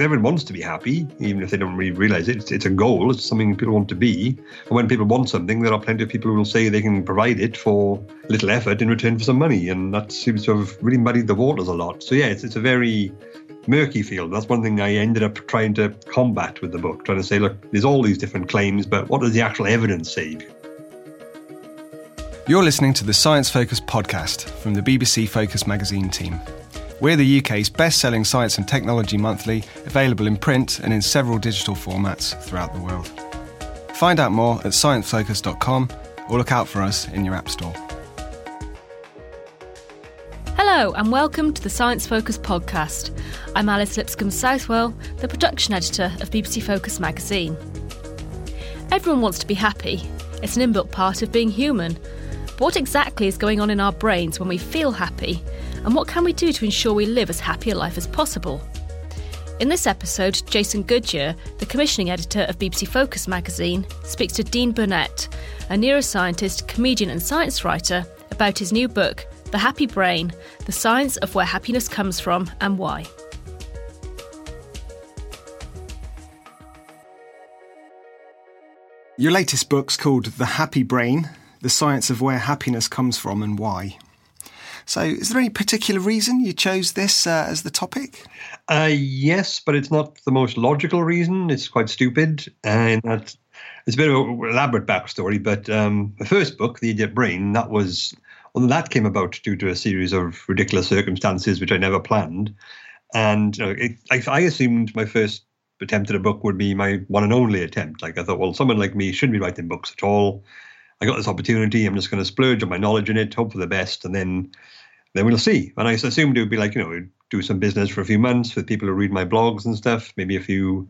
Everyone wants to be happy, even if they don't really realize it. It's, it's a goal, it's something people want to be. And when people want something, there are plenty of people who will say they can provide it for a little effort in return for some money. And that seems to have really muddied the waters a lot. So, yeah, it's, it's a very murky field. That's one thing I ended up trying to combat with the book, trying to say, look, there's all these different claims, but what does the actual evidence say? You're listening to the Science Focus podcast from the BBC Focus magazine team. We're the UK's best selling science and technology monthly, available in print and in several digital formats throughout the world. Find out more at sciencefocus.com or look out for us in your App Store. Hello, and welcome to the Science Focus podcast. I'm Alice Lipscombe Southwell, the production editor of BBC Focus magazine. Everyone wants to be happy, it's an inbuilt part of being human. But what exactly is going on in our brains when we feel happy? And what can we do to ensure we live as happy a life as possible? In this episode, Jason Goodyer, the commissioning editor of BBC Focus magazine, speaks to Dean Burnett, a neuroscientist, comedian, and science writer, about his new book, The Happy Brain The Science of Where Happiness Comes From and Why. Your latest book's called The Happy Brain The Science of Where Happiness Comes From and Why. So, is there any particular reason you chose this uh, as the topic? Uh, yes, but it's not the most logical reason. It's quite stupid, and that it's a bit of an elaborate backstory. But um, the first book, The Idiot Brain, that was well, that came about due to a series of ridiculous circumstances which I never planned, and it, I, I assumed my first attempt at a book would be my one and only attempt. Like I thought, well, someone like me shouldn't be writing books at all. I got this opportunity. I'm just going to splurge on my knowledge in it, hope for the best, and then then we'll see. And I assumed it would be like, you know, do some business for a few months with people who read my blogs and stuff. Maybe a few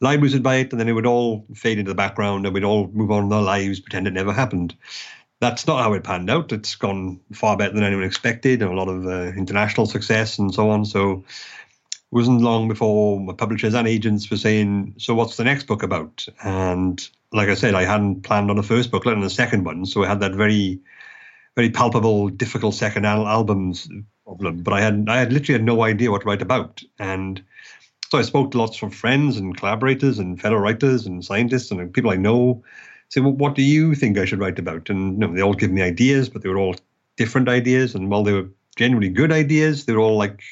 libraries would buy it, and then it would all fade into the background, and we'd all move on with our lives, pretend it never happened. That's not how it panned out. It's gone far better than anyone expected, and a lot of uh, international success and so on. So it wasn't long before my publishers and agents were saying, "So what's the next book about?" And like I said, I hadn't planned on the first book, let alone the second one. So I had that very very palpable, difficult second al- albums problem. But I had I had literally had no idea what to write about, and so I spoke to lots of friends and collaborators and fellow writers and scientists and people I know. Say, well, what do you think I should write about? And you know, they all give me ideas, but they were all different ideas. And while they were genuinely good ideas, they were all like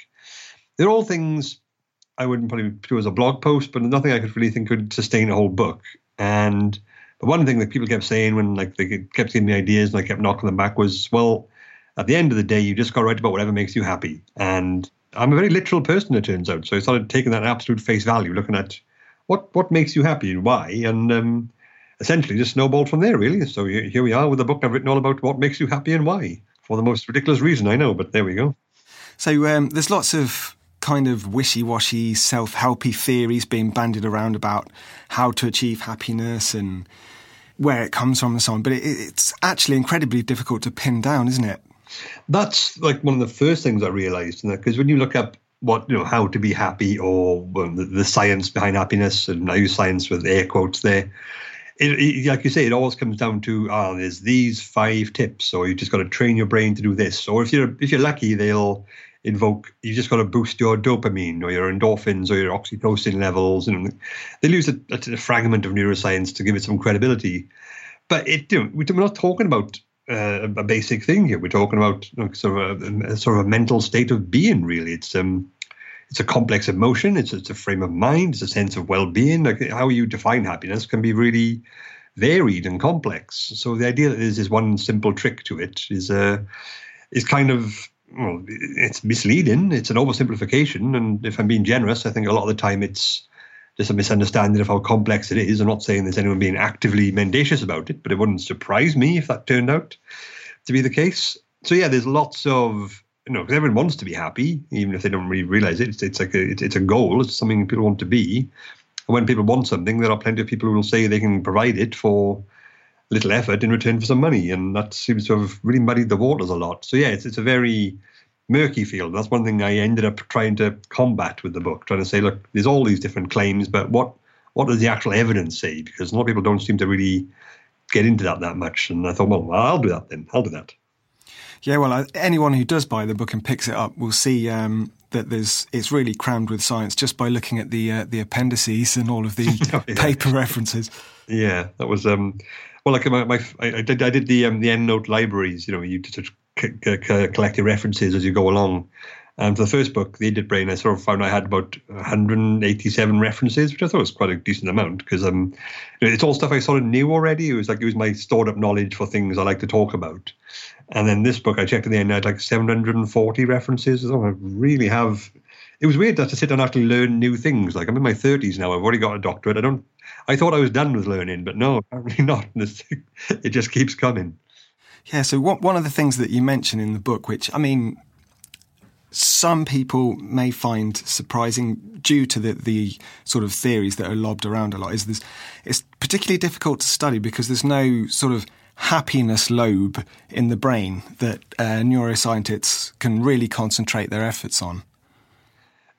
they're all things I wouldn't probably do as a blog post, but nothing I could really think could sustain a whole book. And but one thing that people kept saying when like they kept seeing the ideas and I kept knocking them back was, well, at the end of the day, you just got to write about whatever makes you happy. And I'm a very literal person, it turns out. So I started taking that absolute face value, looking at what what makes you happy and why, and um, essentially just snowballed from there, really. So here we are with a book I've written all about what makes you happy and why, for the most ridiculous reason I know, but there we go. So um, there's lots of kind of wishy-washy, self-helpy theories being bandied around about how to achieve happiness and where it comes from and so on. But it, it's actually incredibly difficult to pin down, isn't it? That's like one of the first things I realised, because when you look up what you know how to be happy or well, the, the, science behind happiness, and I use science with air quotes there. It, it, like you say, it always comes down to oh, there's these five tips, or you just got to train your brain to do this, or if you're if you're lucky, they'll invoke you just got to boost your dopamine or your endorphins or your oxytocin levels and they use a, a, fragment of neuroscience to give it some credibility. But it you know, we're not talking about uh, a basic thing here. We're talking about you know, sort of a, a, sort of a mental state of being really. It's um it's a complex emotion. It's, it's a frame of mind. It's a sense of well-being. Like how you define happiness can be really varied and complex. So the idea that there's this one simple trick to it is uh is kind of well, it's misleading. It's an oversimplification, and if I'm being generous, I think a lot of the time it's just a misunderstanding of how complex it is. I'm not saying there's anyone being actively mendacious about it, but it wouldn't surprise me if that turned out to be the case. So yeah, there's lots of you know, because everyone wants to be happy, even if they don't really realize it. It's, it's like a, it's, it's a goal. It's something people want to be. And when people want something, there are plenty of people who will say they can provide it for little effort in return for some money, and that seems to have really muddied the waters a lot. So yeah, it's it's a very murky field. That's one thing I ended up trying to combat with the book, trying to say, look, there's all these different claims, but what what does the actual evidence say? Because a lot of people don't seem to really get into that that much. And I thought, well, I'll do that then. I'll do that. Yeah, well, anyone who does buy the book and picks it up will see um, that there's it's really crammed with science just by looking at the uh, the appendices and all of the oh, yeah. paper references. Yeah, that was um, well, like my, my I, did I did the um, the EndNote libraries. You know, you just c- c- collect your references as you go along. And for the first book, the Idiot Brain, I sort of found I had about 187 references, which I thought was quite a decent amount because um, it's all stuff I sort of knew already. It was like it was my stored up knowledge for things I like to talk about. And then this book, I checked in the end, I had like 740 references. So I really have. It was weird to sit down and actually learn new things. Like I'm in my 30s now. I've already got a doctorate. I don't. I thought I was done with learning, but no, apparently not. It just keeps coming. Yeah. So what, one of the things that you mention in the book, which I mean, some people may find surprising due to the, the sort of theories that are lobbed around a lot, is this it's particularly difficult to study because there's no sort of happiness lobe in the brain that uh, neuroscientists can really concentrate their efforts on.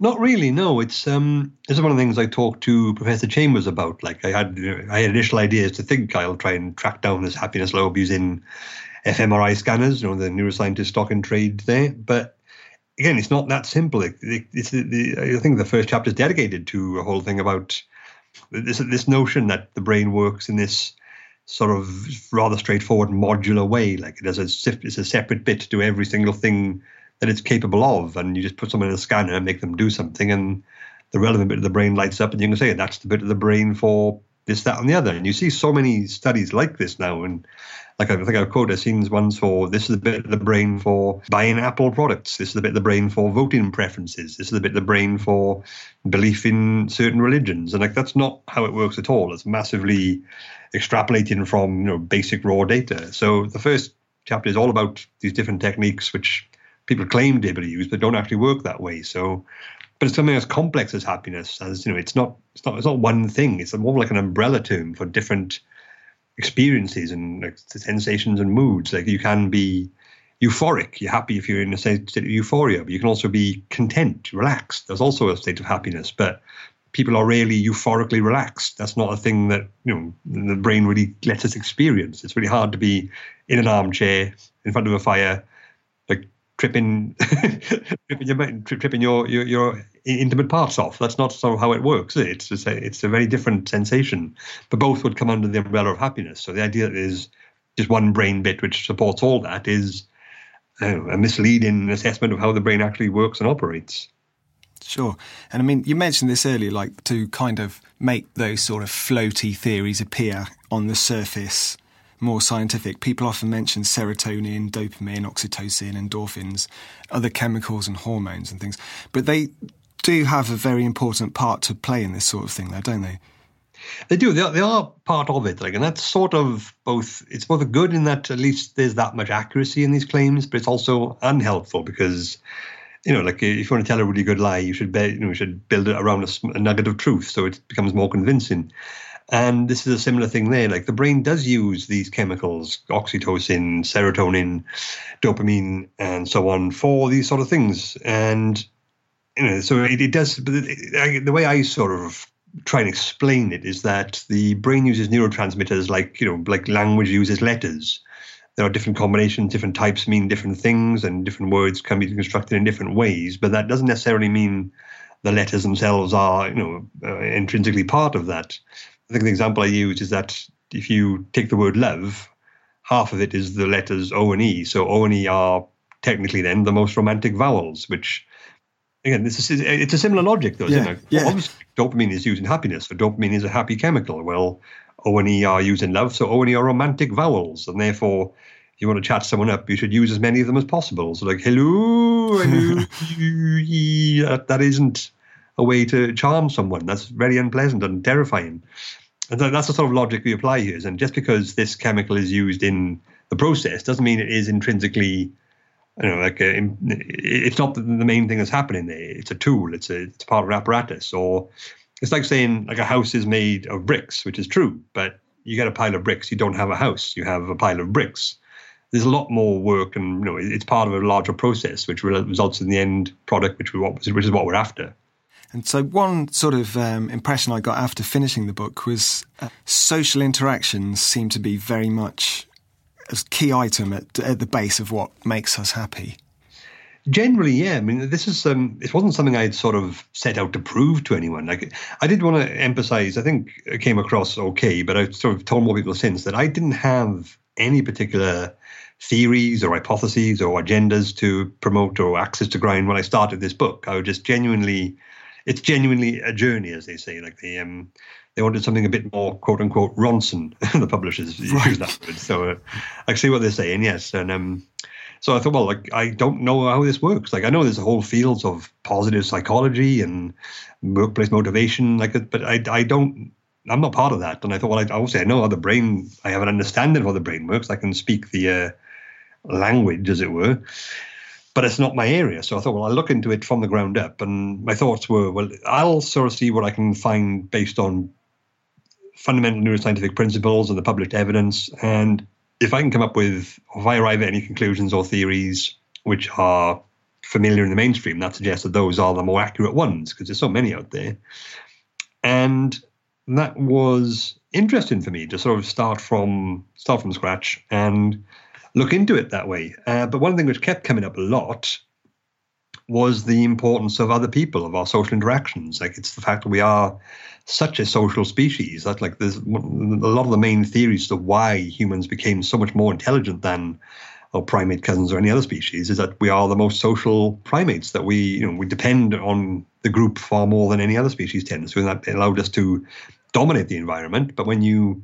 Not really. No, it's um, this is one of the things I talked to Professor Chambers about. Like I had, I had initial ideas to think I'll try and track down this happiness lobe using fMRI scanners, you know, the neuroscientist stock and trade there. But again, it's not that simple. It, it, it's the, the, I think the first chapter is dedicated to a whole thing about this this notion that the brain works in this sort of rather straightforward modular way. Like it has a it's a separate bit to every single thing that it's capable of, and you just put someone in a scanner and make them do something, and the relevant bit of the brain lights up, and you can say that's the bit of the brain for this, that, and the other. And you see so many studies like this now, and like I think I've quoted, I've seen ones for this is the bit of the brain for buying Apple products. This is the bit of the brain for voting preferences. This is the bit of the brain for belief in certain religions. And like that's not how it works at all. It's massively extrapolating from you know basic raw data. So the first chapter is all about these different techniques which people claim use but don't actually work that way. So but it's something as complex as happiness as you know it's not it's not it's not one thing it's more like an umbrella term for different experiences and like sensations and moods. Like you can be euphoric, you're happy if you're in a state of euphoria, but you can also be content, relaxed. There's also a state of happiness, but people are rarely euphorically relaxed. That's not a thing that you know the brain really lets us experience. It's really hard to be in an armchair in front of a fire, tripping, tripping your tripping your, your your intimate parts off. That's not so how it works. It? It's a, it's a very different sensation, but both would come under the umbrella of happiness. So the idea is just one brain bit which supports all that is know, a misleading assessment of how the brain actually works and operates. Sure. And I mean, you mentioned this earlier, like to kind of make those sort of floaty theories appear on the surface more scientific, people often mention serotonin, dopamine, oxytocin, endorphins, other chemicals and hormones and things, but they do have a very important part to play in this sort of thing, though, don't they? They do. They are, they are part of it. Like, and that's sort of both. It's both a good in that at least there's that much accuracy in these claims, but it's also unhelpful because, you know, like if you want to tell a really good lie, you should be, you know, you should build it around a, a nugget of truth, so it becomes more convincing. And this is a similar thing there. Like the brain does use these chemicals, oxytocin, serotonin, dopamine, and so on, for these sort of things. And you know, so it, it does. But it, the way I sort of try and explain it is that the brain uses neurotransmitters like you know like language uses letters there are different combinations different types mean different things and different words can be constructed in different ways but that doesn't necessarily mean the letters themselves are you know uh, intrinsically part of that i think the example i use is that if you take the word love half of it is the letters o and e so o and e are technically then the most romantic vowels which again, this is it's a similar logic, though, yeah, Yeah. Obviously, dopamine is used in happiness, so dopamine is a happy chemical. Well, O and E are used in love, so O and E are romantic vowels, and therefore, if you want to chat someone up, you should use as many of them as possible. So, like, hello, hello, that, that isn't a way to charm someone. That's very unpleasant and terrifying. And that's the sort of logic we apply here. And just because this chemical is used in the process doesn't mean it is intrinsically you know, like a, uh, it's not the main thing that's happening there. It's a tool. It's a it's part of an apparatus. Or it's like saying like a house is made of bricks, which is true. But you get a pile of bricks, you don't have a house. You have a pile of bricks. There's a lot more work, and you know, it's part of a larger process, which results in the end product, which we want, which is what we're after. And so, one sort of um, impression I got after finishing the book was uh, social interactions seem to be very much a key item at, at the base of what makes us happy. Generally, yeah. I mean, this is um, it wasn't something I'd sort of set out to prove to anyone. Like, I did want to emphasize. I think it came across okay, but I've sort of told more people since that I didn't have any particular theories or hypotheses or agendas to promote or access to grind when I started this book. I was just genuinely, it's genuinely a journey, as they say. Like the um, they wanted something a bit more quote unquote Ronson. the publishers right. use that word. So uh, I see what they're saying. Yes, and um, so I thought, well, like I don't know how this works. Like I know there's a whole fields of positive psychology and workplace motivation, like, but I I don't. I'm not part of that. And I thought, well, I, obviously I know how the brain. I have an understanding of how the brain works. I can speak the uh, language, as it were but it's not my area. So I thought, well, I'll look into it from the ground up. And my thoughts were, well, I'll sort of see what I can find based on fundamental neuroscientific principles and the published evidence. And if I can come up with, if I arrive at any conclusions or theories which are familiar in the mainstream, that suggests that those are the more accurate ones because there's so many out there. And that was interesting for me to sort of start from start from scratch and look into it that way. Uh, but one thing which kept coming up a lot was the importance of other people, of our social interactions. Like it's the fact that we are such a social species that like there's a lot of the main theories of why humans became so much more intelligent than our primate cousins or any other species is that we are the most social primates that we you know we depend on the group far more than any other species tends to and that allowed us to dominate the environment but when you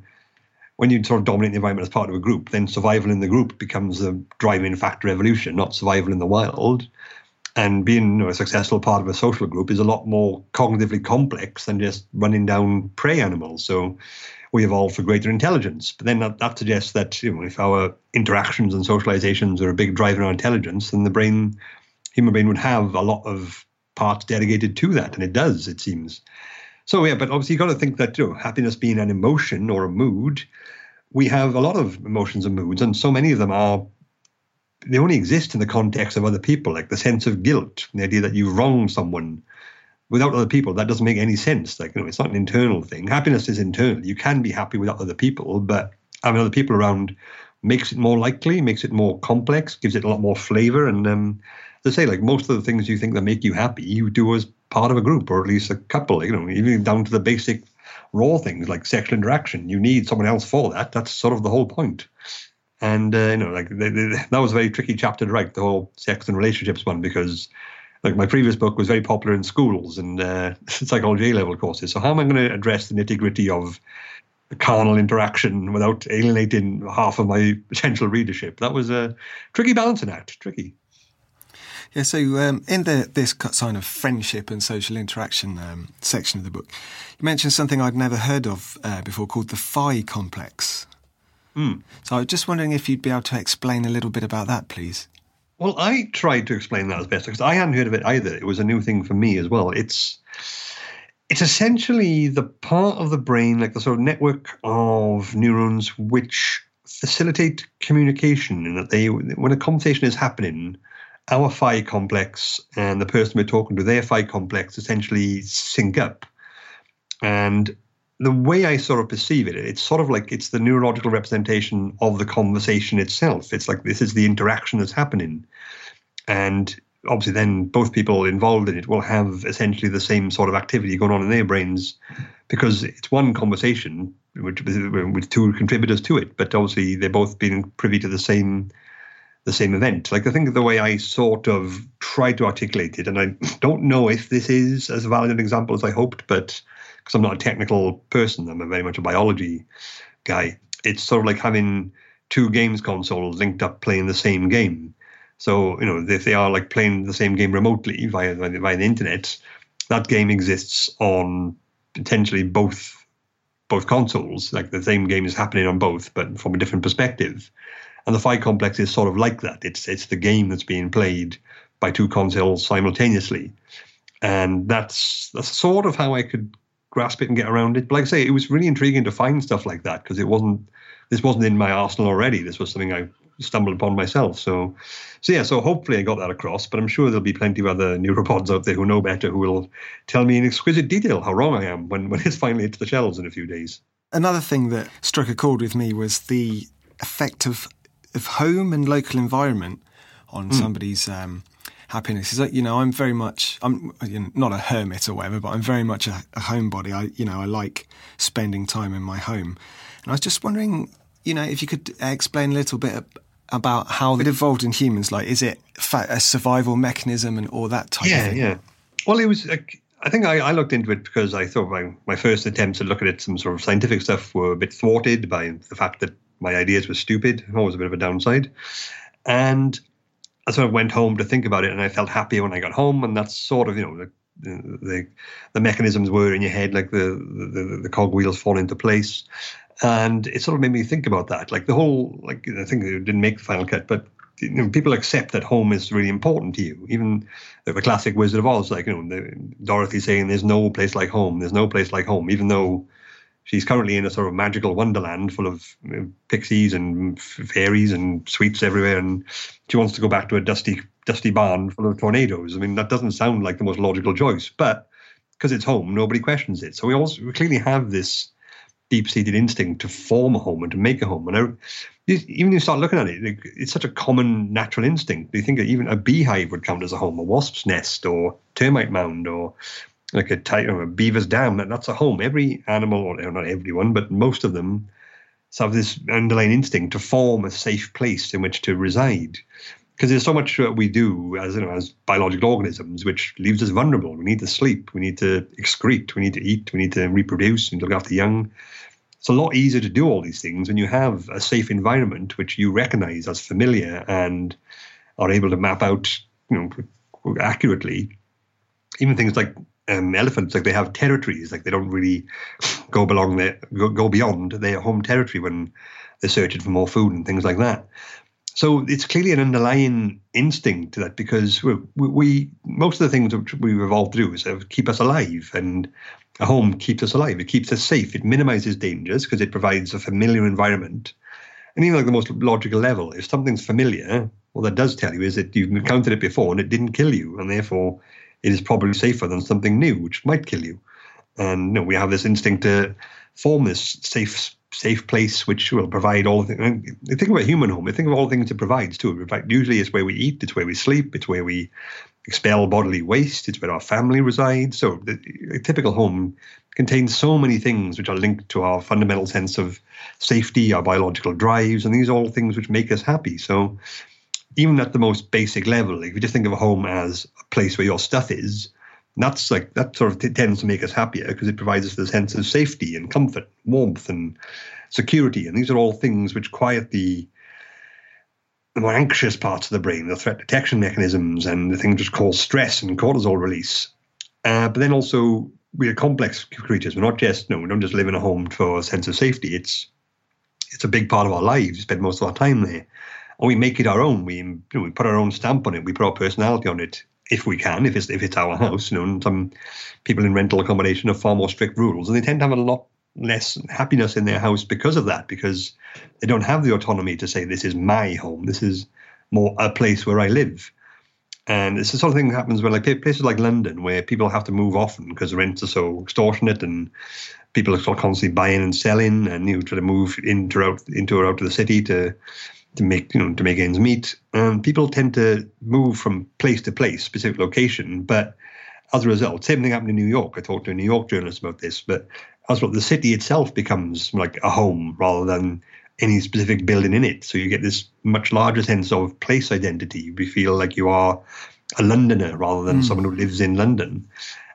when you sort of dominate the environment as part of a group then survival in the group becomes the driving factor of evolution not survival in the wild and being you know, a successful part of a social group is a lot more cognitively complex than just running down prey animals. So we evolved for greater intelligence. But then that, that suggests that you know, if our interactions and socializations are a big driver in our intelligence, then the brain, human brain, would have a lot of parts dedicated to that, and it does, it seems. So yeah, but obviously you've got to think that you know, happiness being an emotion or a mood, we have a lot of emotions and moods, and so many of them are they only exist in the context of other people, like the sense of guilt, the idea that you wronged someone. Without other people, that doesn't make any sense. Like, you know, it's not an internal thing. Happiness is internal. You can be happy without other people, but having other people around makes it more likely, makes it more complex, gives it a lot more flavor. And um, as say, like most of the things you think that make you happy, you do as part of a group or at least a couple. You know, even down to the basic raw things like sexual interaction. You need someone else for that. That's sort of the whole point. And uh, you know, like they, they, that was a very tricky chapter to write, the whole sex and relationships one, because like my previous book was very popular in schools and uh, psychology level courses. So how am I going to address the nitty gritty of carnal interaction without alienating half of my potential readership? That was a tricky balancing act. Tricky. Yeah, so um, in the this cut sign of friendship and social interaction um, section of the book, you mentioned something I'd never heard of uh, before called the phi complex. Mm. So I was just wondering if you'd be able to explain a little bit about that, please. Well, I tried to explain that as best because I hadn't heard of it either. It was a new thing for me as well. It's it's essentially the part of the brain, like the sort of network of neurons, which facilitate communication. In that they, when a conversation is happening, our phi complex and the person we're talking to, their phi complex, essentially sync up. And the way I sort of perceive it, it's sort of like it's the neurological representation of the conversation itself. It's like this is the interaction that's happening. And obviously, then both people involved in it will have essentially the same sort of activity going on in their brains because it's one conversation with, two contributors to it. But obviously, they're both being privy to the same the same event. Like I think the way I sort of tried to articulate it, and I don't know if this is as valid an example as I hoped, but because I'm not a technical person. I'm a very much a biology guy. It's sort of like having two games consoles linked up playing the same game. So you know if they are like playing the same game remotely via via the internet, that game exists on potentially both both consoles. Like the same game is happening on both, but from a different perspective. And the phi complex is sort of like that. It's it's the game that's being played by two consoles simultaneously, and that's that's sort of how I could grasp it and get around it. But like I say, it was really intriguing to find stuff like that because it wasn't this wasn't in my arsenal already. This was something I stumbled upon myself. So, so yeah. So hopefully I got that across. But I'm sure there'll be plenty of other neuropods out there who know better who will tell me in exquisite detail how wrong I am when when it's finally hits the shelves in a few days. Another thing that struck a chord with me was the effect of of home and local environment on mm. somebody's um, happiness is that you know I'm very much I'm you know, not a hermit or whatever, but I'm very much a, a homebody. I you know I like spending time in my home, and I was just wondering, you know, if you could explain a little bit about how it evolved in humans. Like, is it a survival mechanism and all that type yeah, of thing? Yeah, Well, it was. Like, I think I, I, looked into it because I thought my, my first attempts to look at it, some sort of scientific stuff, were a bit thwarted by the fact that my ideas were stupid. Always a bit of a downside. And I sort of went home to think about it, and I felt happier when I got home. And that's sort of you know the the, the mechanisms were in your head, like the, the the cogwheels fall into place, and it sort of made me think about that. Like the whole like I think it didn't make the final cut, but you know, people accept that home is really important to you. Even the, classic Wizard of Oz, like you know, Dorothy saying, "There's no place like home. There's no place like home," even though she's currently in a sort of magical wonderland full of pixies and fairies and sweets everywhere, and she wants to go back to a dusty, dusty barn full of tornadoes. I mean, that doesn't sound like the most logical choice, but because it's home, nobody questions it. So we also we clearly have this deep-seated instinct to form a home and to make a home. And I, even you start looking at it, it's such a common natural instinct. You think that even a beehive would count as a home, a wasp's nest, or termite mound, or like a, type, oh, a beaver's dam. That, that's a home. Every animal, or not everyone, but most of them, have this underlying instinct to form a safe place in which to reside. Because there's so much that we do as you know, as biological organisms, which leaves us vulnerable. We need to sleep, we need to excrete, we need to eat, we need to reproduce, and look after young. It's a lot easier to do all these things when you have a safe environment which you recognize as familiar and are able to map out, you know, accurately. Even things like um, elephants, like they have territories, like they don't really go belong there, go, go beyond their home territory when they're searching for more food and things like that. So it's clearly an underlying instinct to that because we, we, most of the things which we've evolved to do is keep us alive, and a home keeps us alive. It keeps us safe. It minimizes dangers because it provides a familiar environment. And even like the most logical level, if something's familiar, what that does tell you is that you've encountered it before and it didn't kill you, and therefore it is probably safer than something new, which might kill you. And you know, we have this instinct to form this safe safe place which will provide all the things. Think about human home. Think of all the things it provides too. In fact, usually it's where we eat, it's where we sleep, it's where we expel bodily waste, it's where our family resides. So the, a typical home contains so many things which are linked to our fundamental sense of safety, our biological drives, and these are all things which make us happy. So even at the most basic level, if you just think of a home as place where your stuff is, that's like that sort of t- tends to make us happier because it provides us the sense of safety and comfort, warmth and security, and these are all things which quiet the the more anxious parts of the brain, the threat detection mechanisms, and the things just cause stress and cortisol release. Uh, but then also we are complex creatures. We're not just no, we don't just live in a home for a sense of safety. It's it's a big part of our lives. We spend most of our time there, and we make it our own. We you know, we put our own stamp on it. We put our personality on it if we can. If it's if it's our house, you know, and some people in rental accommodation have far more strict rules, and they tend to have a lot less happiness in their house because of that, because they don't have the autonomy to say, this is my home, this is more a place where I live. And it's the sort of thing that happens where, like places like London, where people have to move often because rents are so extortionate and people are constantly buying and selling, and you know, try to move into out into or out of the city to to make you know to make ends meet. And people tend to move from place to place, specific location, but as a result, same thing happened in New York. I talked to a New York journalist about this, but as well, the city itself becomes like a home rather than any specific building in it. So you get this much larger sense of place identity. You feel like you are a Londoner rather than mm. someone who lives in London.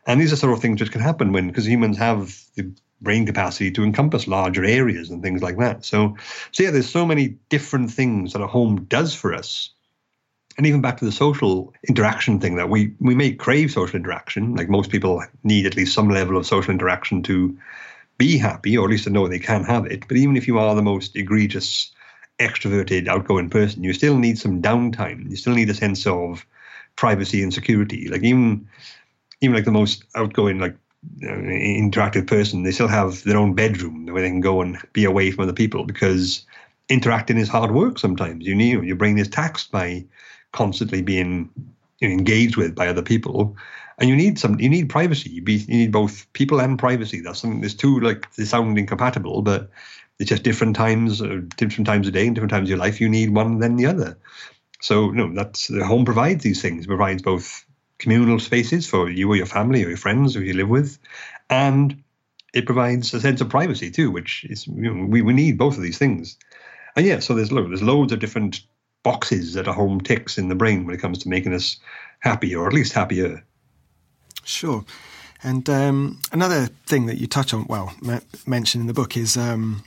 And these are sort of things which can happen when, because humans have the brain capacity to encompass larger areas and things like that. So, so yeah, there's so many different things that a home does for us. And even back to the social interaction thing that we we may crave social interaction. Like most people need at least some level of social interaction to be happy or at least to know they can have it. But even if you are the most egregious extroverted outgoing person you still need some downtime. You still need a sense of privacy and security. Like even even like the most outgoing like interactive person they still have their own bedroom where they can go and be away from other people because interacting is hard work sometimes. You need your brain is taxed by constantly being engaged with by other people and you need some you need privacy. You, be, you need both people and privacy. That's something there's two like they sound incompatible but it's just different times uh, different times a day and different times of your life. You need one than the other. So you know that's the home provides these things provides both communal spaces for you or your family or your friends who you live with and it provides a sense of privacy too which is you know, we, we need both of these things and yeah so there's look there's loads of different boxes that a home ticks in the brain when it comes to making us happy or at least happier. Sure. And um, another thing that you touch on, well, m- in the book is um,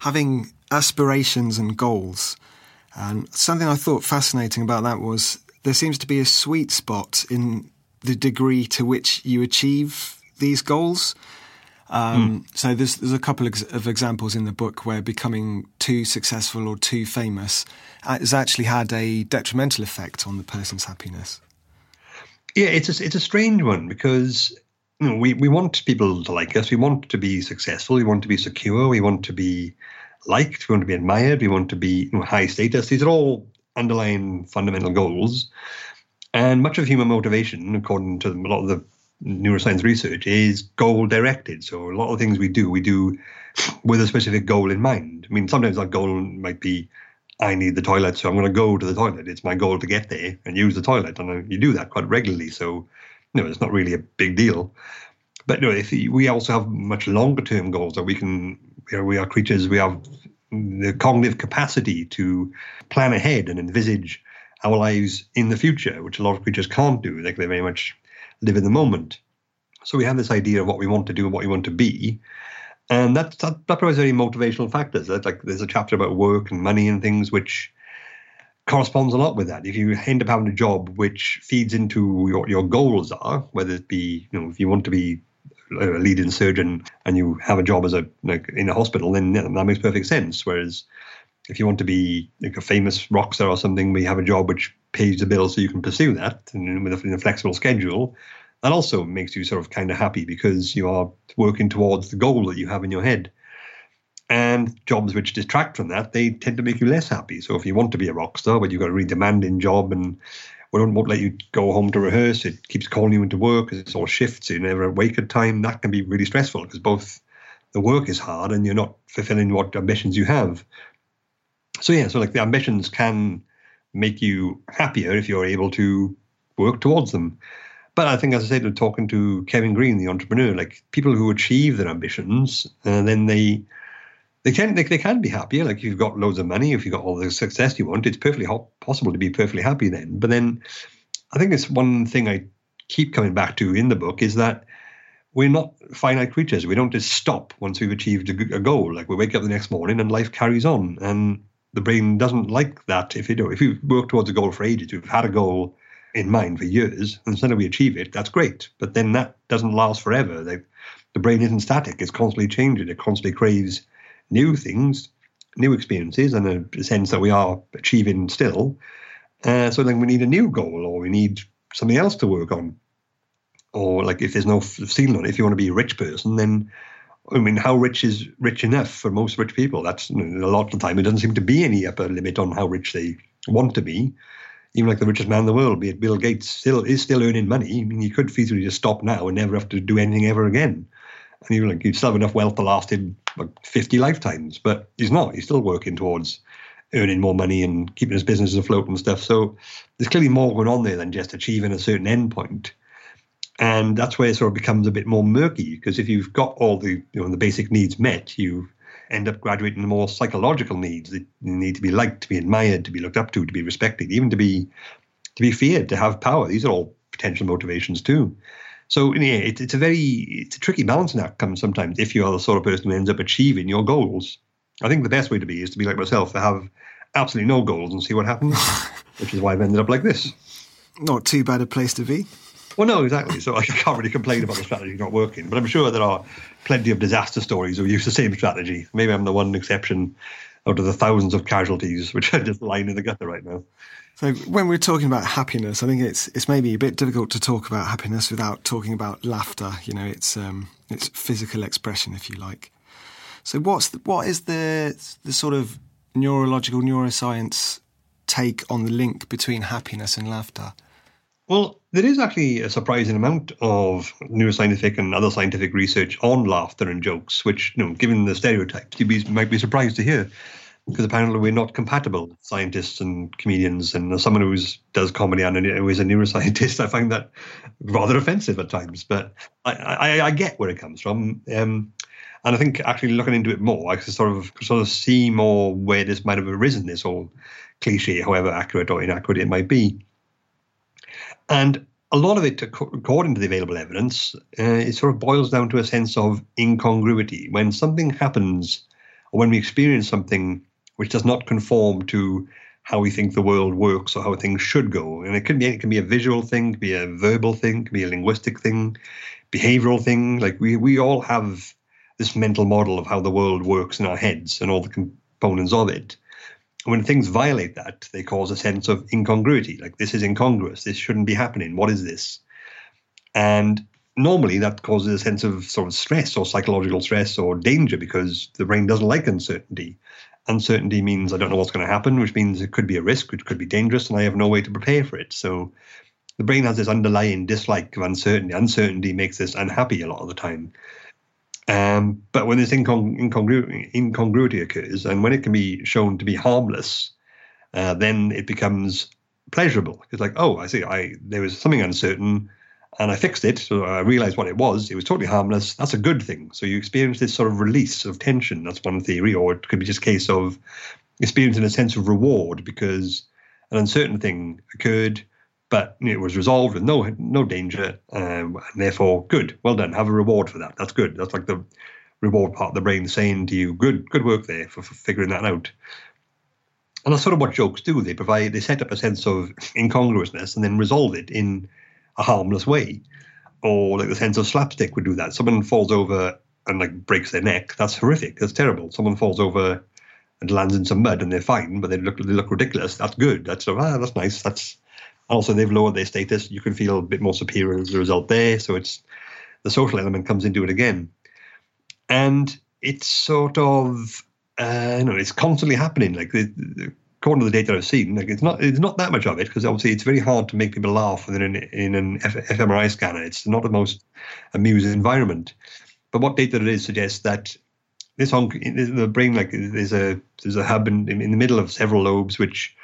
having aspirations and goals. And something I thought fascinating about that was there seems to be a sweet spot in the degree to which you achieve these goals. Um, mm. So there's there's a couple of examples in the book where becoming too successful or too famous has actually had a detrimental effect on the person's happiness. Yeah, it's a, it's a strange one because you know, we we want people to like us. We want to be successful. We want to be secure. We want to be liked. We want to be admired. We want to be you know, high status. These are all underlying fundamental goals. And much of human motivation, according to a lot of the neuroscience research is goal directed. So a lot of things we do, we do with a specific goal in mind. I mean, sometimes that goal might be, I need the toilet, so I'm going to go to the toilet. It's my goal to get there and use the toilet, and uh, you do that quite regularly. So, you know, it's not really a big deal. But know, if we also have much longer term goals that we can, we are creatures, we have the cognitive capacity to plan ahead and envisage our lives in the future, which a lot of creatures can't do. Like they very much live in the moment. So we have this idea of what we want to do and what we want to be. And that, that, that provides very motivational factors. Like there's a chapter about work and money and things which corresponds a lot with that. If you end up having a job which feeds into your, your goals are, whether it be, you know, if you want to be a leading surgeon and you have a job as a like in a hospital, then that makes perfect sense. Whereas if you want to be like a famous rock star or something, we have a job which pays the bill so you can pursue that and with a, a flexible schedule. That also makes you sort of kind of happy because you are working towards the goal that you have in your head. And jobs which distract from that, they tend to make you less happy. So if you want to be a rock star, but you've got a really demanding job and we don't won't let you go home to rehearse, it keeps calling you into work, it's all shifts, you never awake at time, that can be really stressful because both the work is hard and you're not fulfilling what ambitions you have. So yeah, so like the ambitions can make you happier if you're able to work towards them. But I think, as I said, talking to Kevin Green, the entrepreneur, like people who achieve their ambitions, and uh, then they they can they, they can be happier. Like if you've got loads of money, if you've got all the success you want, it's perfectly possible to be perfectly happy then. But then, I think it's one thing I keep coming back to in the book is that we're not finite creatures. We don't just stop once we've achieved a, a goal. Like we wake up the next morning and life carries on, and the brain doesn't like that. If you know, if you work towards a goal for ages, you've had a goal in mind for years, and suddenly we achieve it, that's great. But then that doesn't last forever. They, the brain isn't static; it's constantly changing. It constantly craves new things, new experiences, and a sense that we are achieving still. Uh, so then we need a new goal, or we need something else to work on. Or like if there's no ceiling on it, if you want to be a rich person, then I mean, how rich is rich enough for most rich people? That's a lot of the time. It doesn't seem to be any upper limit on how rich they want to be. Even like the richest man in the world, be it Bill Gates, still is still earning money. I mean, he could feasibly just stop now and never have to do anything ever again. And he like he'd still have enough wealth to last him like 50 lifetimes. But he's not. He's still working towards earning more money and keeping his business afloat and stuff. So there's clearly more going on there than just achieving a certain endpoint and that's where it sort of becomes a bit more murky because if you've got all the you know the basic needs met, you end up graduating to more psychological needs that you need to be liked, to be admired, to be looked up to, to be respected, even to be to be feared, to have power. These are all potential motivations too. So yeah, it, it's a very it's a tricky balancing act. Comes sometimes if you are the sort of person who ends up achieving your goals. I think the best way to be is to be like myself, to have absolutely no goals and see what happens, which is why I've ended up like this. Not too bad a place to be. Well, no, exactly. So I can't really complain about the strategy not working, but I'm sure there are plenty of disaster stories who use the same strategy. Maybe I'm the one exception out of the thousands of casualties which are just lying in the gutter right now. So when we're talking about happiness, I think it's it's maybe a bit difficult to talk about happiness without talking about laughter. You know, it's um, it's physical expression, if you like. So what's the, what is the the sort of neurological neuroscience take on the link between happiness and laughter? Well, there is actually a surprising amount of neuroscientific and other scientific research on laughter and jokes, which, you know, given the stereotypes, you might be surprised to hear, because apparently we're not compatible, scientists and comedians. And someone who does comedy and who is a neuroscientist, I find that rather offensive at times. But I, I, I get where it comes from. Um, and I think actually looking into it more, I can sort of sort of see more where this might have arisen, this whole cliche, however accurate or inaccurate it might be. And a lot of it, according to the available evidence, uh, it sort of boils down to a sense of incongruity. When something happens, or when we experience something which does not conform to how we think the world works or how things should go, and it can be it can be a visual thing, it can be a verbal thing, can be a linguistic thing, behavioral thing. Like we we all have this mental model of how the world works in our heads and all the components of it when things violate that, they cause a sense of incongruity. Like this is incongruous. This shouldn't be happening. What is this? And normally that causes a sense of sort of stress or psychological stress or danger because the brain doesn't like uncertainty. Uncertainty means I don't know what's going to happen, which means it could be a risk, which could be dangerous, and I have no way to prepare for it. So the brain has this underlying dislike of uncertainty. Uncertainty makes us unhappy a lot of the time. Um, but when this incongru- incongru- incongruity occurs, and when it can be shown to be harmless, uh, then it becomes pleasurable. It's like, oh, I see, I there was something uncertain, and I fixed it. So I realized what it was. It was totally harmless. That's a good thing. So you experience this sort of release of tension. That's one theory, or it could be just a case of experiencing a sense of reward because an uncertain thing occurred but it was resolved with no no danger, um, and therefore good. Well done. Have a reward for that. That's good. That's like the reward part of the brain saying to you, "Good, good work there for, for figuring that out." And that's sort of what jokes do. They provide, they set up a sense of incongruousness and then resolve it in a harmless way. Or like the sense of slapstick would do that. Someone falls over and like breaks their neck. That's horrific. That's terrible. Someone falls over and lands in some mud and they're fine, but they look they look ridiculous. That's good. That's ah, that's nice. That's also, they've lowered their status. You can feel a bit more superior as a result there. So it's the social element comes into it again, and it's sort of uh, you know it's constantly happening. Like the, the, according to the data I've seen, like it's not it's not that much of it because obviously it's very hard to make people laugh in an in an fMRI scanner. It's not the most amusing environment. But what data it is suggests that this on the brain like there's a there's a hub in, in the middle of several lobes which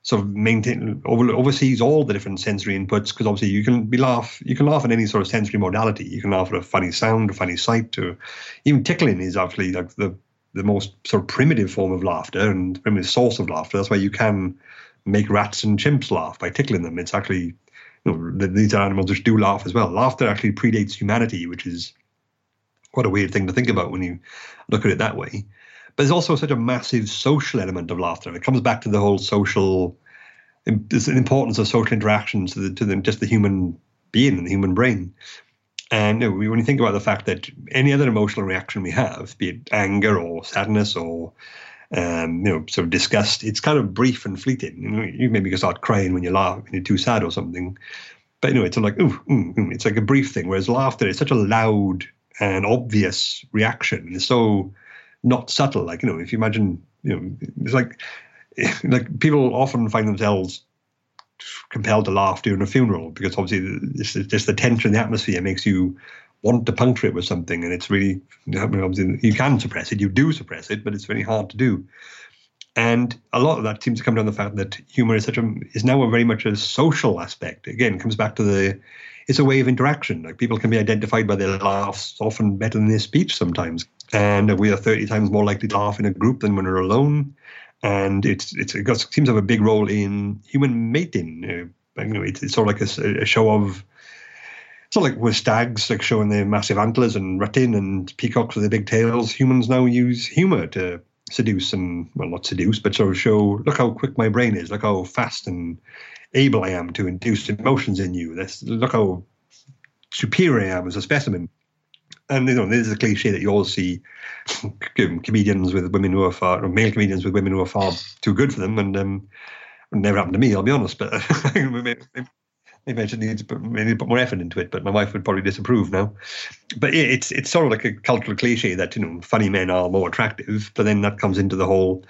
sort of maintain over, oversees all the different sensory inputs because obviously you can be laugh you can laugh at any sort of sensory modality you can laugh at a funny sound a funny sight or even tickling is actually like the the most sort of primitive form of laughter and primitive source of laughter that's why you can make rats and chimps laugh by tickling them it's actually you know these are animals which do laugh as well laughter actually predates humanity which is quite a weird thing to think about when you look at it that way But there's also such a massive social element of laughter. It comes back to the whole social, an importance of social interactions to, the, to the, just the human being and the human brain. And when you think about the fact that any other emotional reaction we have, be it anger or sadness or um, you know, sort of disgust, it's kind of brief and fleeting. You, know, you maybe can start crying when you laugh, when you're too sad or something. But you know, it's like ooh, ooh, ooh, it's like a brief thing. Whereas laughter is such a loud and obvious reaction. It's so not subtle. Like you know, if you imagine, you know, it's like like people often find themselves compelled to laugh during a funeral because obviously it's just the tension in the atmosphere makes you want to puncture it with something, and it's really obviously you can suppress it, you do suppress it, but it's very hard to do. And a lot of that seems to come down to the fact that humor is such a is now a very much a social aspect. Again, comes back to the it's a way of interaction. Like people can be identified by their laughs often better than their speech sometimes. And we are 30 times more likely to laugh in a group than when we're alone. And it's, it's it seems to have a big role in human mating. Uh, you know, it's, it's sort of like a, a show of it's not like with stags, like showing their massive antlers and rutting and peacocks with their big tails. Humans now use humor to seduce and, well, not seduce, but sort of show, look how quick my brain is, look how fast and able I am to induce emotions in you. Look how superior I am as a specimen. And you know, this is a cliche that you all see comedians with women who are far, or male comedians with women who are far too good for them, and um, never happened to me. I'll be honest, but maybe, maybe I should need to put, maybe put more effort into it. But my wife would probably disapprove now. But yeah, it's it's sort of like a cultural cliche that you know funny men are more attractive, but then that comes into the whole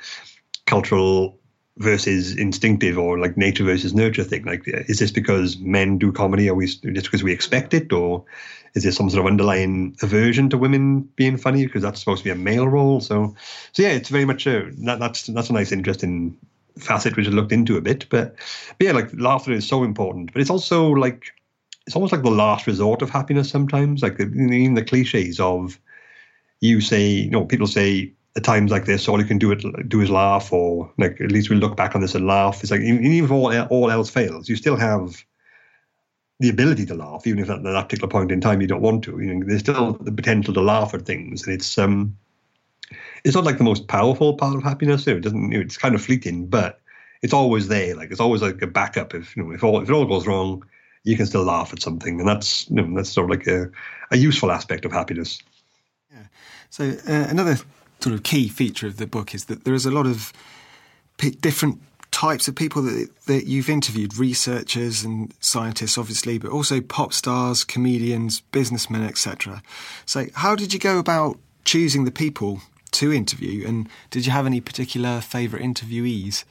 cultural versus instinctive or like nature versus nurture thing. Like, is this because men do comedy? Are we just because we expect it, or is there some sort of underlying aversion to women being funny because that's supposed to be a male role? So, so yeah, it's very much a that, that's that's a nice, interesting facet which I looked into a bit. But, but yeah, like laughter is so important, but it's also like it's almost like the last resort of happiness sometimes. Like the, even the cliches of you say, you know, people say at times like this, all you can do it do is laugh, or like at least we look back on this and laugh. It's like even if all all else fails, you still have the ability to laugh, even if at that particular point in time you don't want to. You know, there's still the potential to laugh at things, and it's um, it's not like the most powerful part of happiness. It doesn't. You know, it's kind of fleeting, but it's always there. Like it's always like a backup. If you know, if all if it all goes wrong, you can still laugh at something, and that's you know, that's sort of like a, a useful aspect of happiness. Yeah. So uh, another sort of key feature of the book is that there is a lot of p- different types of people that, that you've interviewed researchers and scientists obviously but also pop stars comedians businessmen etc so how did you go about choosing the people to interview and did you have any particular favorite interviewees?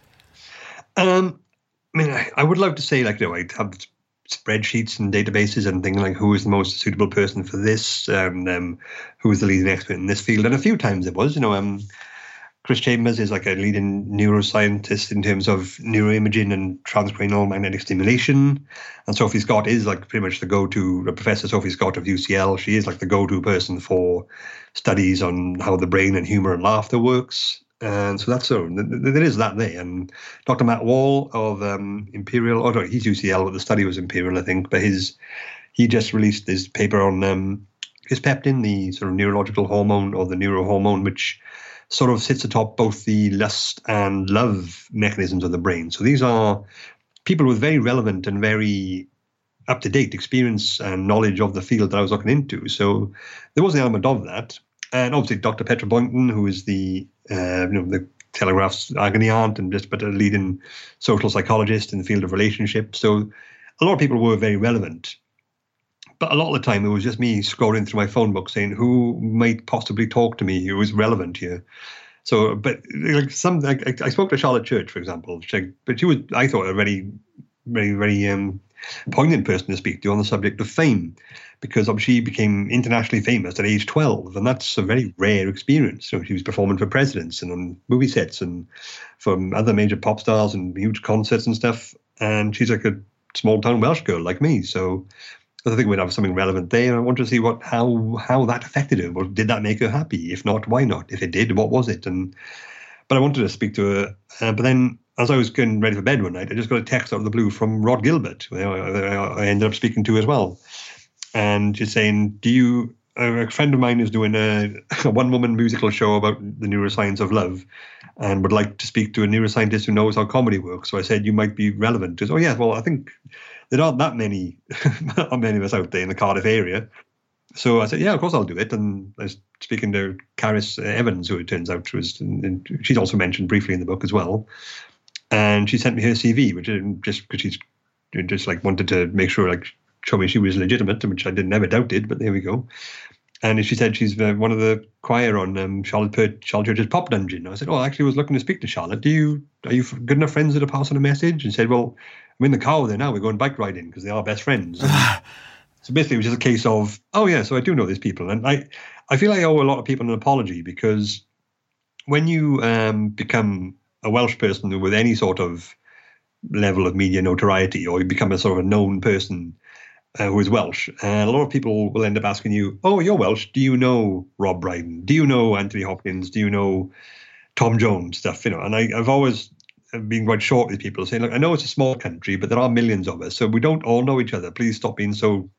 Um I mean, I, I would love to say, like, you know, I have spreadsheets and databases and things like who is the most suitable person for this, um, um, who is the leading expert in this field. And a few times it was, you know, um, Chris Chambers is like a leading neuroscientist in terms of neuroimaging and transcranial magnetic stimulation. And Sophie Scott is like pretty much the go-to, Professor Sophie Scott of UCL. She is like the go-to person for studies on how the brain and humor and laughter works. And so that's so there is that there. And Dr. Matt Wall of um, Imperial, oh no, he's UCL, but the study was Imperial, I think. But his he just released his paper on um, kisspeptin, the sort of neurological hormone or the neurohormone, which sort of sits atop both the lust and love mechanisms of the brain. So these are people with very relevant and very up to date experience and knowledge of the field that I was looking into. So there was an element of that and obviously Dr. Petra Boynton, who is the uh, you know the Telegraph's agony aunt and just but a leading social psychologist in the field of relationships. So a lot of people were very relevant. But a lot of the time, it was just me scrolling through my phone book saying who might possibly talk to me who is relevant here. So, but like some, like, I spoke to Charlotte Church, for example, she, but she was, I thought, a very, very, very um, poignant person to speak to on the subject of fame because she became internationally famous at age 12 and that's a very rare experience so she was performing for presidents and on movie sets and from other major pop stars and huge concerts and stuff and she's like a small town welsh girl like me so I think we'd have something relevant there. And I want to see what how how that affected her. Well, did that make her happy? If not, why not? If it did, what was it? And but I wanted to speak to her. Uh, but then as I was getting ready for bed one night, I just got a text out of the blue from Rhod Gilbert, who I ended up speaking to as well. And just saying, do you a friend of mine is doing a, a one woman musical show about the neuroscience of love and would like to speak to a neuroscientist who knows how comedy works. So I said, you might be relevant. He said, oh, yeah, well, I think there aren't that many, not many of us out there in the Cardiff area. So I said, yeah, of course I'll do it. And I was speaking to Caris Evans, who it turns out was, she's also mentioned briefly in the book as well. And she sent me her CV, which just because she's just like wanted to make sure like show me she was legitimate, which I didn't never doubted. But there we go. And she said she's uh, one of the choir on um, Charlotte, per- Charlotte Church's Pop Dungeon. I said, "Oh, I actually was looking to speak to Charlotte. Do you are you good enough friends to pass on a message?" And said, "Well, I'm in the car with her now. We're going bike riding because they are best friends." so basically, it was just a case of, "Oh yeah, so I do know these people," and I I feel I owe a lot of people an apology because when you um, become a Welsh person with any sort of level of media notoriety, or you become a sort of a known person uh, who is Welsh. And a lot of people will end up asking you, "Oh, you're Welsh. Do you know Rob Brydon? Do you know Anthony Hopkins? Do you know Tom Jones?" Stuff, you know. And I, I've always been quite short with people saying, "Look, I know it's a small country, but there are millions of us, so we don't all know each other. Please stop being so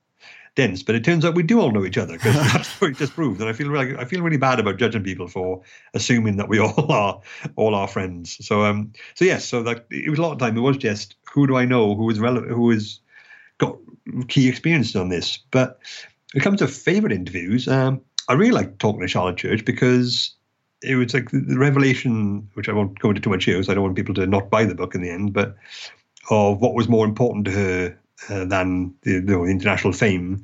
dense." But it turns out we do all know each other because that's what it just proved. And I feel really, I feel really bad about judging people for assuming that we all are all our friends. So, um, so yes, so that it was a lot of time. It was just who do I know who is relevant, who is got key experiences on this. But when it comes to favorite interviews, um, I really like talking to Charlotte Church because it was like the revelation, which I won't go into too much here, so I don't want people to not buy the book in the end, but of what was more important to her uh, than the, the, international fame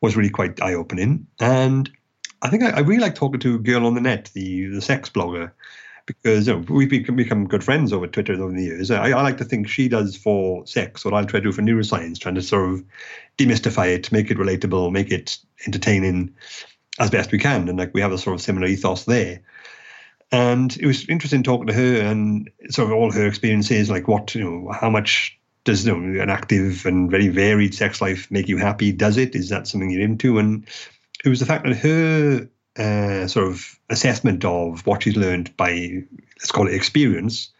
was really quite eye opening. And I think I, I, really like talking to Girl on the Net, the the sex blogger, because you know, we've become, good friends over Twitter over the years. I, I, like to think she does for sex what I'll try to do for neuroscience, trying to sort of demystify it, make it relatable, make it entertaining as best we can. And like we have a sort of similar ethos there. And it was interesting talking to her and sort of all her experiences, like what, you know, how much does you know, an active and very varied sex life make you happy? Does it? Is that something you're into? And it was the fact that her uh, sort of assessment of what she's learned by let's call it experience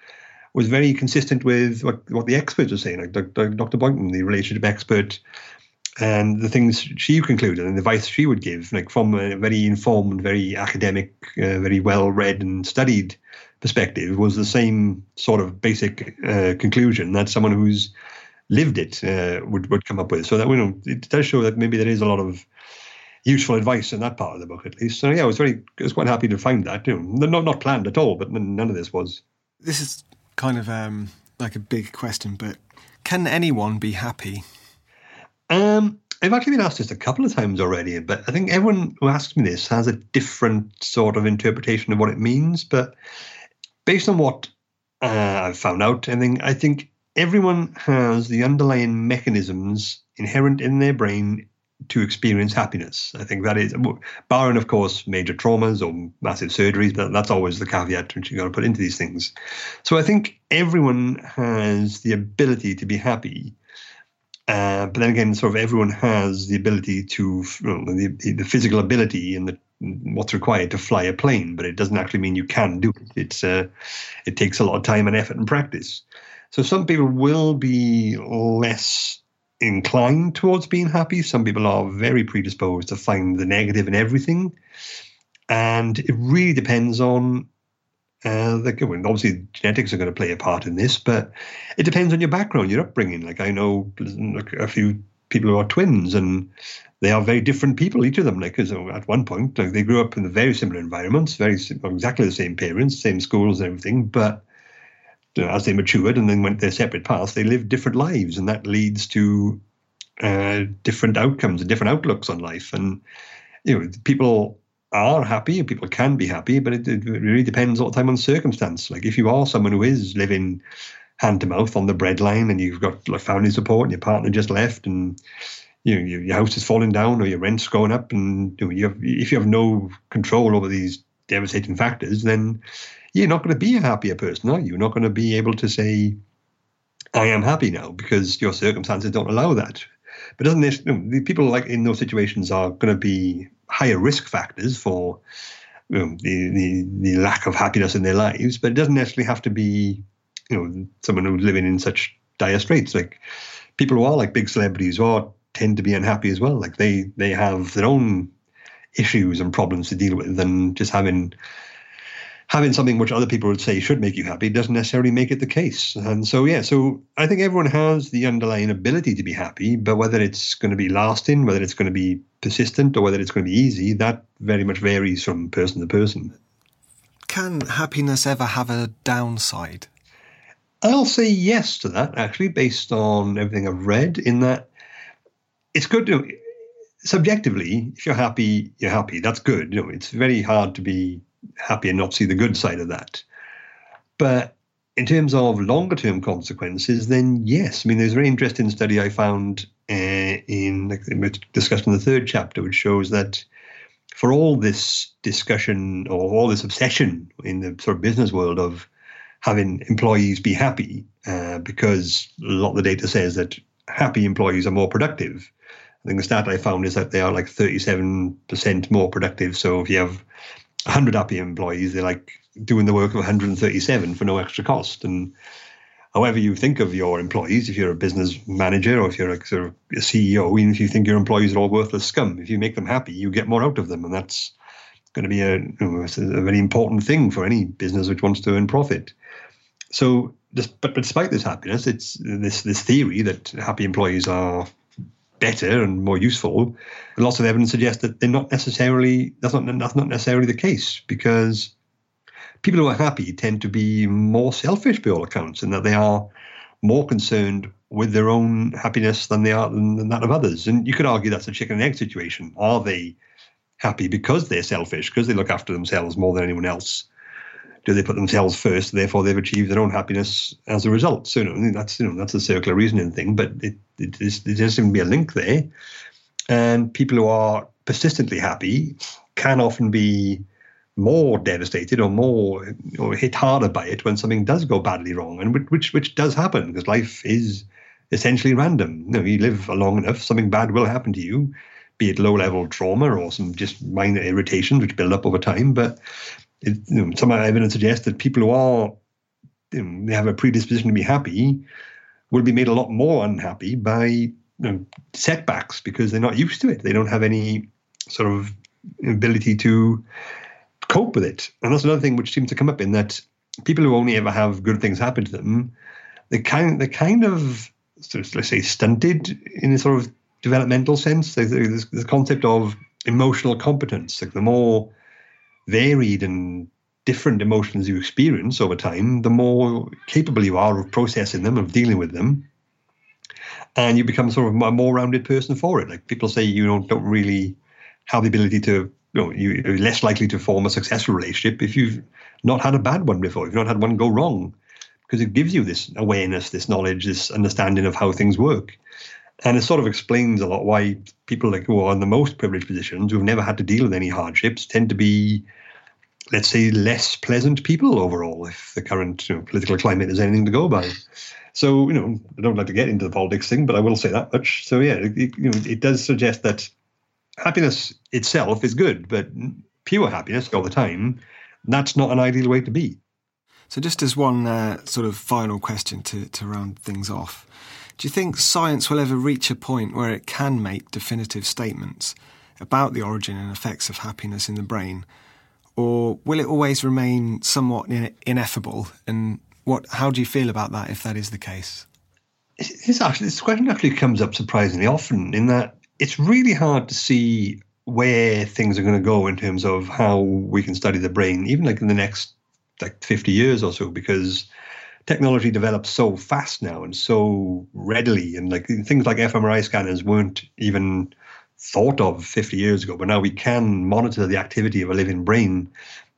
was very consistent with what, what the experts are saying, like Dr. Boynton, the relationship expert, and the things she concluded and the advice she would give, like from a very informed, very academic, uh, very well read and studied perspective, was the same sort of basic uh, conclusion that someone who's lived it uh, would would come up with. So that you know, it does show that maybe there is a lot of useful advice in that part of the book, at least. So yeah, I was very, I was quite happy to find that. You know, not not planned at all, but none of this was. This is kind of um, like a big question, but can anyone be happy? Um, I've actually been asked this a couple of times already, but I think everyone who asks me this has a different sort of interpretation of what it means. But based on what uh, I've found out, I think I think everyone has the underlying mechanisms inherent in their brain to experience happiness. I think that is, barring, of course, major traumas or massive surgeries, but that's always the caveat which you've got to put into these things. So I think everyone has the ability to be happy. Uh, but then again, sort of everyone has the ability to, the, the physical ability and the, what's required to fly a plane, but it doesn't actually mean you can do it. It's uh, it takes a lot of time and effort and practice. So some people will be less inclined towards being happy. Some people are very predisposed to find the negative in everything. And it really depends on uh, the, obviously genetics are going to play a part in this, but it depends on your background, your upbringing. Like I know a few people who are twins, and they are very different people, each of them. Like, because at one point, like they grew up in very similar environments, very exactly the same parents, same schools, and everything, but you know, as they matured and then went their separate paths, they lived different lives, and that leads to uh, different outcomes and different outlooks on life. And you know, people are happy and people can be happy, but it, it really depends all the time on circumstance. Like if you are someone who is living hand to mouth on the breadline and you've got like family support and your partner just left and you know, your, house is falling down or your rent's going up and you, know, you have, if you have no control over these devastating factors, then you're not going to be a happier person, are you? You're not going to be able to say, I am happy now because your circumstances don't allow that. But doesn't this, you know, the people like in those situations are going to be higher risk factors for you know, the, the, the lack of happiness in their lives, but it doesn't necessarily have to be, you know, someone who's living in such dire straits. Like people who are like big celebrities or tend to be unhappy as well. Like they they have their own issues and problems to deal with than just having having something which other people would say should make you happy doesn't necessarily make it the case. And so, yeah, so I think everyone has the underlying ability to be happy, but whether it's going to be lasting, whether it's going to be persistent, or whether it's going to be easy, that very much varies from person to person. Can happiness ever have a downside? I'll say yes to that, actually, based on everything I've read, in that it's good to subjectively, if you're happy, you're happy. That's good. You know, it's very hard to be happy and not see the good side of that. But in terms of longer term consequences, then yes. I mean, there's a very interesting study I found uh, in discussed in the third chapter, which shows that for all this discussion or all this obsession in the sort of business world of having employees be happy, uh, because a lot of the data says that happy employees are more productive. I think the stat I found is that they are like 37% more productive. So if you have 100 happy employees, they're like doing the work of 137 for no extra cost. And however you think of your employees, if you're a business manager or if you're a sort of a CEO, even if you think your employees are all worthless scum, if you make them happy, you get more out of them. And that's going to be a, a very important thing for any business which wants to earn profit. So, but despite this happiness, it's this this theory that happy employees are better and more useful. Lots of evidence suggests that they're not necessarily that's not that's not necessarily the case because people who are happy tend to be more selfish by all accounts, and that they are more concerned with their own happiness than they are than, than that of others. And you could argue that's a chicken and egg situation. Are they happy because they're selfish, because they look after themselves more than anyone else? do they put themselves first? Therefore, they've achieved their own happiness as a result. So, you know, that's you know that's a circular reasoning thing, but it, there does seem to be a link there. And people who are persistently happy can often be more devastated or more or hit harder by it when something does go badly wrong, and which which does happen because life is essentially random. You know, you live long enough, something bad will happen to you, be it low level trauma or some just minor irritations which build up over time. But it, you know, some evidence suggests that people who are you know, they have a predisposition to be happy will be made a lot more unhappy by you know, setbacks because they're not used to it. They don't have any sort of ability to cope with it. And that's another thing which seems to come up in that people who only ever have good things happen to them, they kind they kind of sort of let's say stunted in a sort of developmental sense. There's, there's the concept of emotional competence. Like the more varied and different emotions you experience over time, the more capable you are of processing them, of dealing with them. And you become sort of a more rounded person for it. Like people say, you don't, don't really have the ability to, you know, you're less likely to form a successful relationship if you've not had a bad one before, if you've not had one go wrong, because it gives you this awareness, this knowledge, this understanding of how things work. And it sort of explains a lot why people like who are in the most privileged positions, who've never had to deal with any hardships, tend to be, let's say, less pleasant people overall, if the current you know, political climate is anything to go by. So, you know, I don't like to get into the politics thing, but I will say that much. So, yeah, it, you know, it does suggest that happiness itself is good, but pure happiness all the time, that's not an ideal way to be. So, just as one uh, sort of final question to, to round things off, do you think science will ever reach a point where it can make definitive statements about the origin and effects of happiness in the brain? Or will it always remain somewhat ineffable? And what, how do you feel about that if that is the case? It's actually, this question actually comes up surprisingly often in that it's really hard to see where things are going to go in terms of how we can study the brain, even like in the next like 50 years or so, because technology develops so fast now and so readily, and like things like fMRI scanners weren't even thought of 50 years ago, but now we can monitor the activity of a living brain,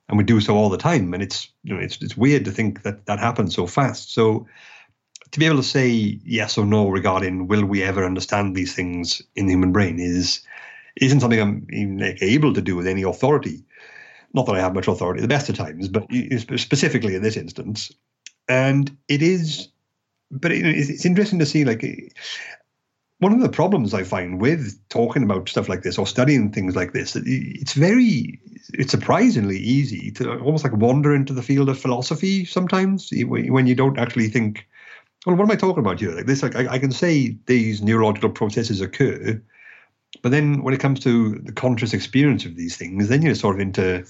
and we do so all the time. And it's you know it's it's weird to think that that happens so fast. So to be able to say yes or no regarding will we ever understand these things in the human brain is isn't something I'm able to do with any authority. Not that I have much authority the best of times, but specifically in this instance, and it is but it's interesting to see like one of the problems i find with talking about stuff like this or studying things like this it's very it's surprisingly easy to almost like wander into the field of philosophy sometimes when you don't actually think well what am i talking about here? Like this like i, I can say these neurological processes occur But then when it comes to the conscious experience of these things, then you're sort of into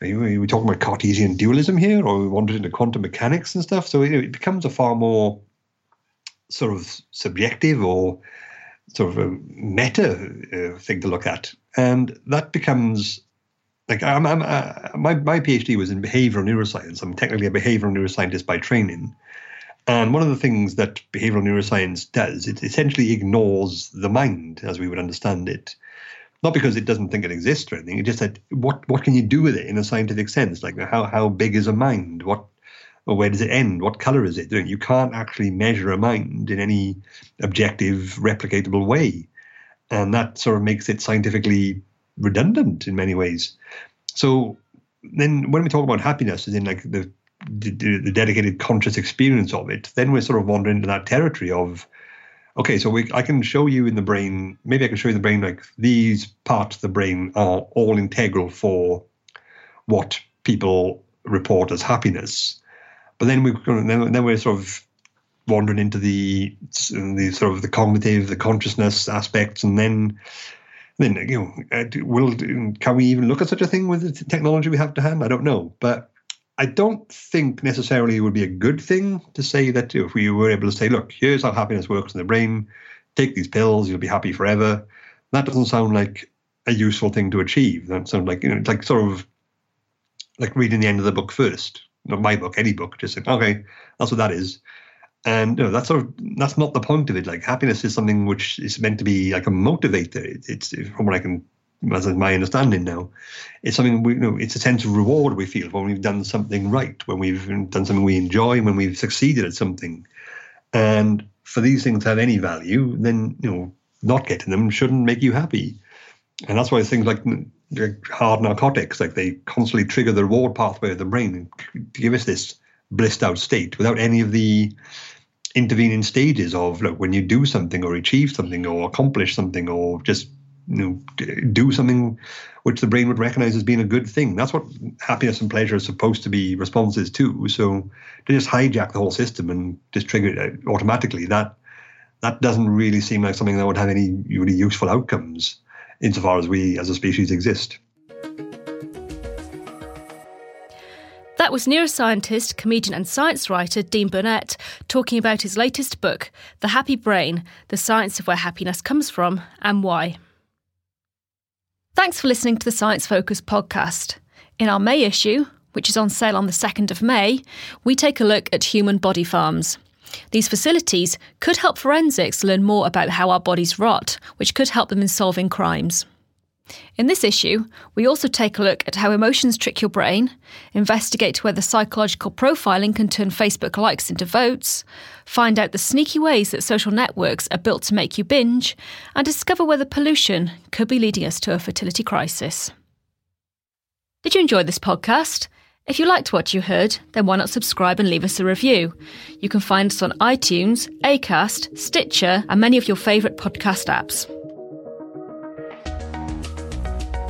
are we talking about Cartesian dualism here, or we wandered into quantum mechanics and stuff? So you it becomes a far more sort of subjective or sort of a meta uh, thing to look at, and that becomes like I'm, I'm uh, my my PhD was in behavioral neuroscience. I'm technically a behavioral neuroscientist by training, and one of the things that behavioral neuroscience does, it essentially ignores the mind as we would understand it not because it doesn't think it exists or anything. It just that what what can you do with it in a scientific sense? Like how how big is a mind? What or where does it end? What color is it? You can't actually measure a mind in any objective, replicatable way, and that sort of makes it scientifically redundant in many ways. So then, when we talk about happiness, as in like the the, the dedicated conscious experience of it, then we're sort of wandering into that territory of okay, so we, I can show you in the brain, maybe I can show you in the brain like these parts of the brain are all integral for what people report as happiness. But then we then, then we're sort of wandering into the the sort of the cognitive, the consciousness aspects, and then then you know, uh, will can we even look at such a thing with the technology we have to hand? I don't know, but I don't think necessarily it would be a good thing to say that if we were able to say, look, here's how happiness works in the brain, take these pills, you'll be happy forever. That doesn't sound like a useful thing to achieve. That sounds like, you know, it's like sort of like reading the end of the book first. Not my book, any book, just saying, okay, that's what that is. And you know, that's sort of that's not the point of it. Like happiness is something which is meant to be like a motivator. it's from what I can as is my understanding now, it's something we you know it's a sense of reward we feel when we've done something right, when we've done something we enjoy, when we've succeeded at something. And for these things to have any value, then you know not getting them shouldn't make you happy. And that's why things like hard narcotics, like they constantly trigger the reward pathway of the brain to give us this blissed out state without any of the intervening stages of look when you do something or achieve something or accomplish something or just you know do something which the brain would recognize as being a good thing. That's what happiness and pleasure are supposed to be responses to. So to just hijack the whole system and just trigger it automatically, that that doesn't really seem like something that would have any really useful outcomes insofar as we as a species exist. That was neuroscientist, comedian, and science writer Dean Burnett talking about his latest book, The Happy Brain The Science of Where Happiness Comes From and Why. Thanks for listening to the Science Focus podcast. In our May issue, which is on sale on the 2nd of May, we take a look at human body farms. These facilities could help forensics learn more about how our bodies rot, which could help them in solving crimes. In this issue, we also take a look at how emotions trick your brain, investigate whether psychological profiling can turn Facebook likes into votes, find out the sneaky ways that social networks are built to make you binge, and discover whether pollution could be leading us to a fertility crisis. Did you enjoy this podcast? If you liked what you heard, then why not subscribe and leave us a review? You can find us on iTunes, Acast, Stitcher, and many of your favourite podcast apps.